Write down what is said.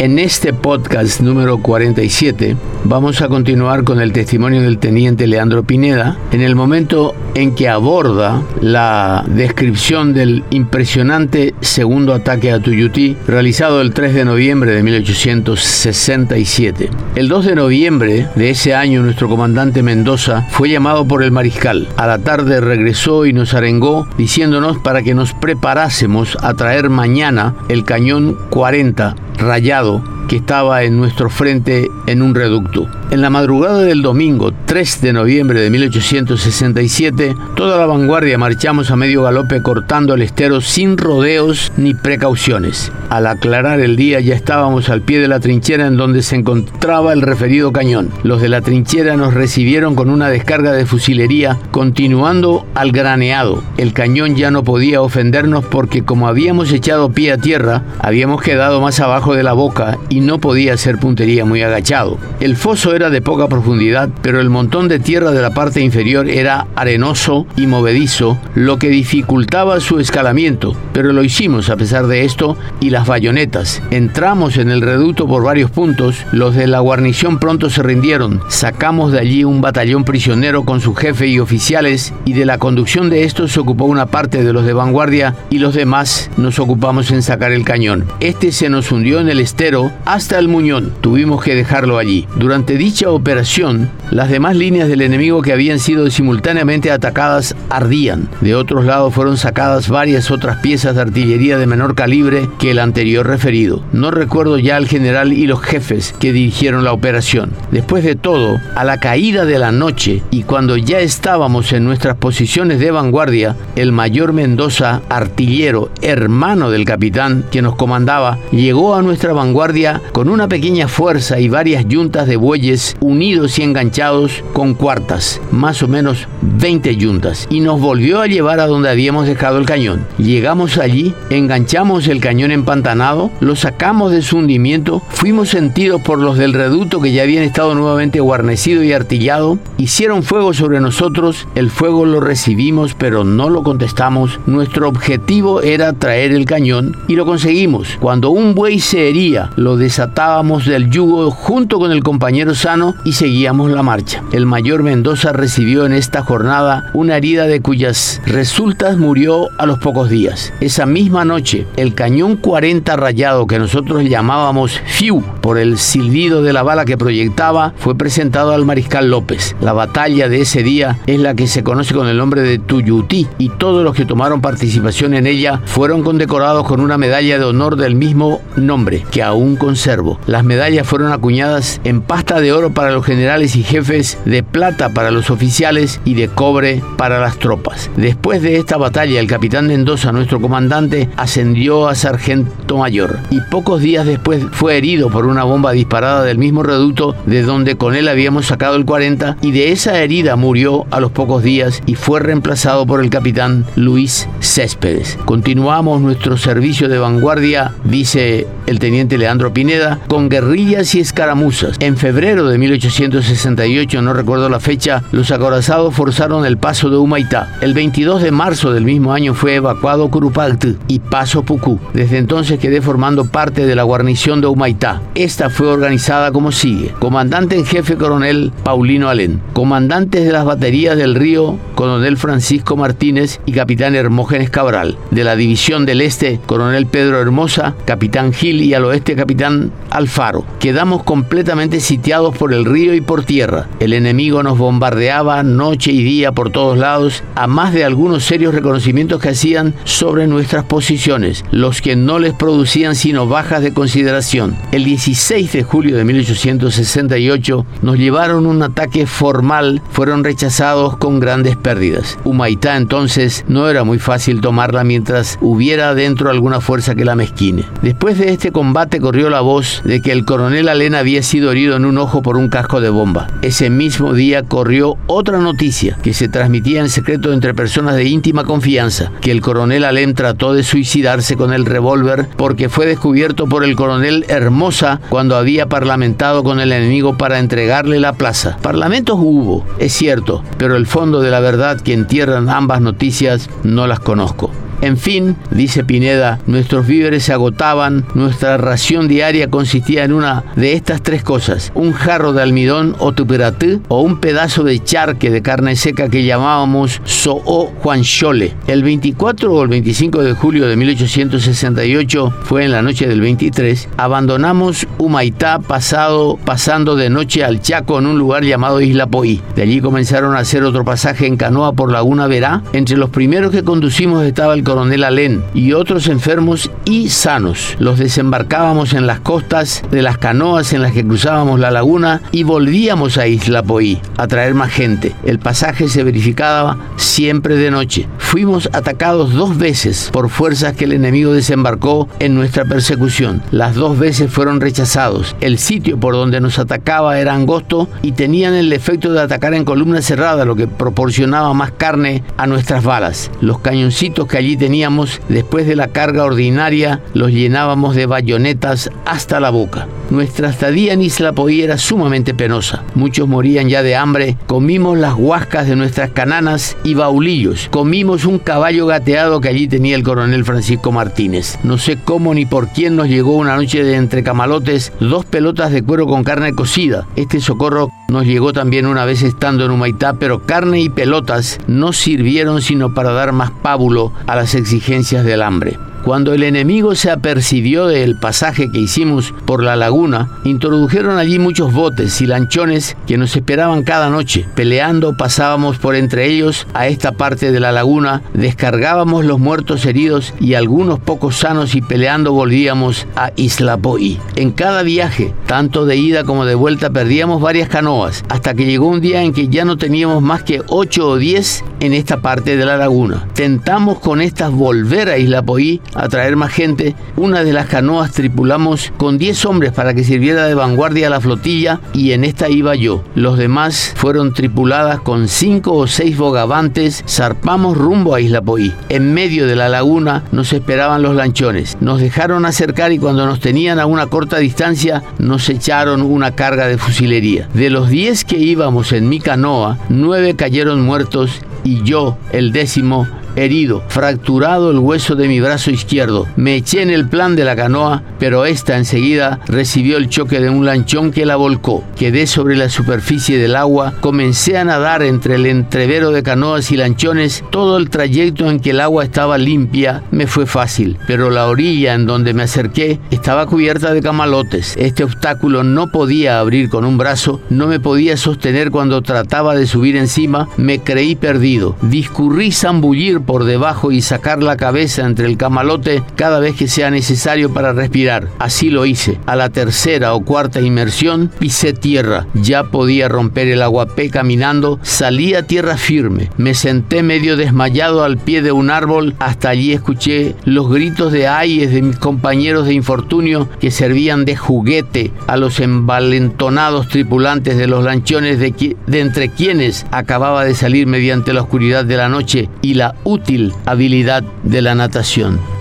En este podcast número 47 vamos a continuar con el testimonio del teniente Leandro Pineda en el momento en que aborda la descripción del impresionante segundo ataque a Tuyutí realizado el 3 de noviembre de 1867. El 2 de noviembre de ese año nuestro comandante Mendoza fue llamado por el mariscal. A la tarde regresó y nos arengó diciéndonos para que nos preparásemos a traer mañana el cañón 40 rayado que estaba en nuestro frente en un reducto. En la madrugada del domingo 3 de noviembre de 1867, toda la vanguardia marchamos a medio galope cortando el estero sin rodeos ni precauciones. Al aclarar el día ya estábamos al pie de la trinchera en donde se encontraba el referido cañón. Los de la trinchera nos recibieron con una descarga de fusilería continuando al graneado. El cañón ya no podía ofendernos porque como habíamos echado pie a tierra, habíamos quedado más abajo de la boca y no podía ser puntería muy agachado. El foso era de poca profundidad, pero el montón de tierra de la parte inferior era arenoso y movedizo, lo que dificultaba su escalamiento, pero lo hicimos a pesar de esto y las bayonetas. Entramos en el reducto por varios puntos, los de la guarnición pronto se rindieron, sacamos de allí un batallón prisionero con su jefe y oficiales y de la conducción de estos se ocupó una parte de los de vanguardia y los demás nos ocupamos en sacar el cañón. Este se nos hundió en el estero hasta el Muñón. Tuvimos que dejarlo allí. Durante dicha operación, las demás líneas del enemigo que habían sido simultáneamente atacadas ardían. De otros lados fueron sacadas varias otras piezas de artillería de menor calibre que el anterior referido. No recuerdo ya al general y los jefes que dirigieron la operación. Después de todo, a la caída de la noche y cuando ya estábamos en nuestras posiciones de vanguardia, el mayor Mendoza, artillero, hermano del capitán que nos comandaba, llegó a nuestra vanguardia con una pequeña fuerza y varias yuntas de bueyes unidos y enganchados con cuartas, más o menos 20 yuntas, y nos volvió a llevar a donde habíamos dejado el cañón. Llegamos allí, enganchamos el cañón empantanado, lo sacamos de su hundimiento, fuimos sentidos por los del reducto que ya habían estado nuevamente guarnecido y artillado, hicieron fuego sobre nosotros, el fuego lo recibimos pero no lo contestamos, nuestro objetivo era traer el cañón y lo conseguimos. Cuando un buey se hería, lo desatábamos del yugo junto con el compañero y seguíamos la marcha. El mayor Mendoza recibió en esta jornada una herida de cuyas resultas murió a los pocos días. Esa misma noche, el cañón 40 rayado que nosotros llamábamos FIU por el silbido de la bala que proyectaba fue presentado al mariscal López. La batalla de ese día es la que se conoce con el nombre de Tuyutí y todos los que tomaron participación en ella fueron condecorados con una medalla de honor del mismo nombre que aún con las medallas fueron acuñadas en pasta de oro para los generales y jefes, de plata para los oficiales y de cobre para las tropas. Después de esta batalla, el capitán Mendoza, nuestro comandante, ascendió a sargento mayor y pocos días después fue herido por una bomba disparada del mismo reducto de donde con él habíamos sacado el 40 y de esa herida murió a los pocos días y fue reemplazado por el capitán Luis Céspedes. Continuamos nuestro servicio de vanguardia, dice el teniente Leandro Pineda con guerrillas y escaramuzas. En febrero de 1868, no recuerdo la fecha, los acorazados forzaron el paso de Humaitá. El 22 de marzo del mismo año fue evacuado Curupactu y Paso Pucú. Desde entonces quedé formando parte de la guarnición de Humaitá. Esta fue organizada como sigue. Comandante en jefe coronel Paulino Alén. Comandantes de las baterías del río, coronel Francisco Martínez y capitán Hermógenes Cabral. De la división del este, coronel Pedro Hermosa, capitán Gil y al oeste, capitán Alfaro. Quedamos completamente sitiados por el río y por tierra. El enemigo nos bombardeaba noche y día por todos lados, a más de algunos serios reconocimientos que hacían sobre nuestras posiciones, los que no les producían sino bajas de consideración. El 16 de julio de 1868 nos llevaron un ataque formal, fueron rechazados con grandes pérdidas. Humaitá entonces no era muy fácil tomarla mientras hubiera dentro alguna fuerza que la mezquine. Después de este combate corrió la voz de que el coronel Alén había sido herido en un ojo por un casco de bomba. Ese mismo día corrió otra noticia que se transmitía en secreto entre personas de íntima confianza, que el coronel Alén trató de suicidarse con el revólver porque fue descubierto por el coronel Hermosa cuando había parlamentado con el enemigo para entregarle la plaza. Parlamentos hubo, es cierto, pero el fondo de la verdad que entierran ambas noticias no las conozco. En fin, dice Pineda, nuestros víveres se agotaban, nuestra ración diaria consistía en una de estas tres cosas, un jarro de almidón o tuperatú o un pedazo de charque de carne seca que llamábamos so'o juanchole. El 24 o el 25 de julio de 1868, fue en la noche del 23, abandonamos Humaitá pasado, pasando de noche al Chaco en un lugar llamado Isla Poí. De allí comenzaron a hacer otro pasaje en canoa por Laguna Verá. Entre los primeros que conducimos estaba el coronel Alén y otros enfermos y sanos. Los desembarcábamos en las costas de las canoas en las que cruzábamos la laguna y volvíamos a Isla Poí a traer más gente. El pasaje se verificaba siempre de noche. Fuimos atacados dos veces por fuerzas que el enemigo desembarcó en nuestra persecución. Las dos veces fueron rechazados. El sitio por donde nos atacaba era angosto y tenían el efecto de atacar en columna cerrada, lo que proporcionaba más carne a nuestras balas. Los cañoncitos que allí teníamos, después de la carga ordinaria, los llenábamos de bayonetas hasta la boca. Nuestra estadía en Isla Poí era sumamente penosa. Muchos morían ya de hambre. Comimos las huascas de nuestras cananas y baulillos. Comimos un caballo gateado que allí tenía el coronel Francisco Martínez. No sé cómo ni por quién nos llegó una noche de entre camalotes dos pelotas de cuero con carne cocida. Este socorro nos llegó también una vez estando en Humaitá, pero carne y pelotas no sirvieron sino para dar más pábulo a las exigencias del hambre. Cuando el enemigo se apercibió del pasaje que hicimos por la laguna, introdujeron allí muchos botes y lanchones que nos esperaban cada noche. Peleando pasábamos por entre ellos a esta parte de la laguna, descargábamos los muertos heridos y algunos pocos sanos y peleando volvíamos a Isla Poí. En cada viaje, tanto de ida como de vuelta, perdíamos varias canoas, hasta que llegó un día en que ya no teníamos más que 8 o 10 en esta parte de la laguna. Tentamos con estas volver a Isla Poí a traer más gente, una de las canoas tripulamos con 10 hombres para que sirviera de vanguardia a la flotilla y en esta iba yo. Los demás fueron tripuladas con 5 o 6 bogavantes, zarpamos rumbo a Isla Poí. En medio de la laguna nos esperaban los lanchones. Nos dejaron acercar y cuando nos tenían a una corta distancia nos echaron una carga de fusilería. De los 10 que íbamos en mi canoa, 9 cayeron muertos y yo, el décimo, herido, fracturado el hueso de mi brazo izquierdo. Me eché en el plan de la canoa, pero esta enseguida recibió el choque de un lanchón que la volcó. Quedé sobre la superficie del agua, comencé a nadar entre el entrevero de canoas y lanchones. Todo el trayecto en que el agua estaba limpia me fue fácil, pero la orilla en donde me acerqué estaba cubierta de camalotes. Este obstáculo no podía abrir con un brazo, no me podía sostener cuando trataba de subir encima, me creí perdido. Discurrí zambullir por debajo y sacar la cabeza entre el camalote cada vez que sea necesario para respirar. Así lo hice. A la tercera o cuarta inmersión pisé tierra. Ya podía romper el aguapé caminando. Salí a tierra firme. Me senté medio desmayado al pie de un árbol. Hasta allí escuché los gritos de ayes de mis compañeros de infortunio que servían de juguete a los envalentonados tripulantes de los lanchones de, de entre quienes acababa de salir mediante la oscuridad de la noche y la útil habilidad de la natación.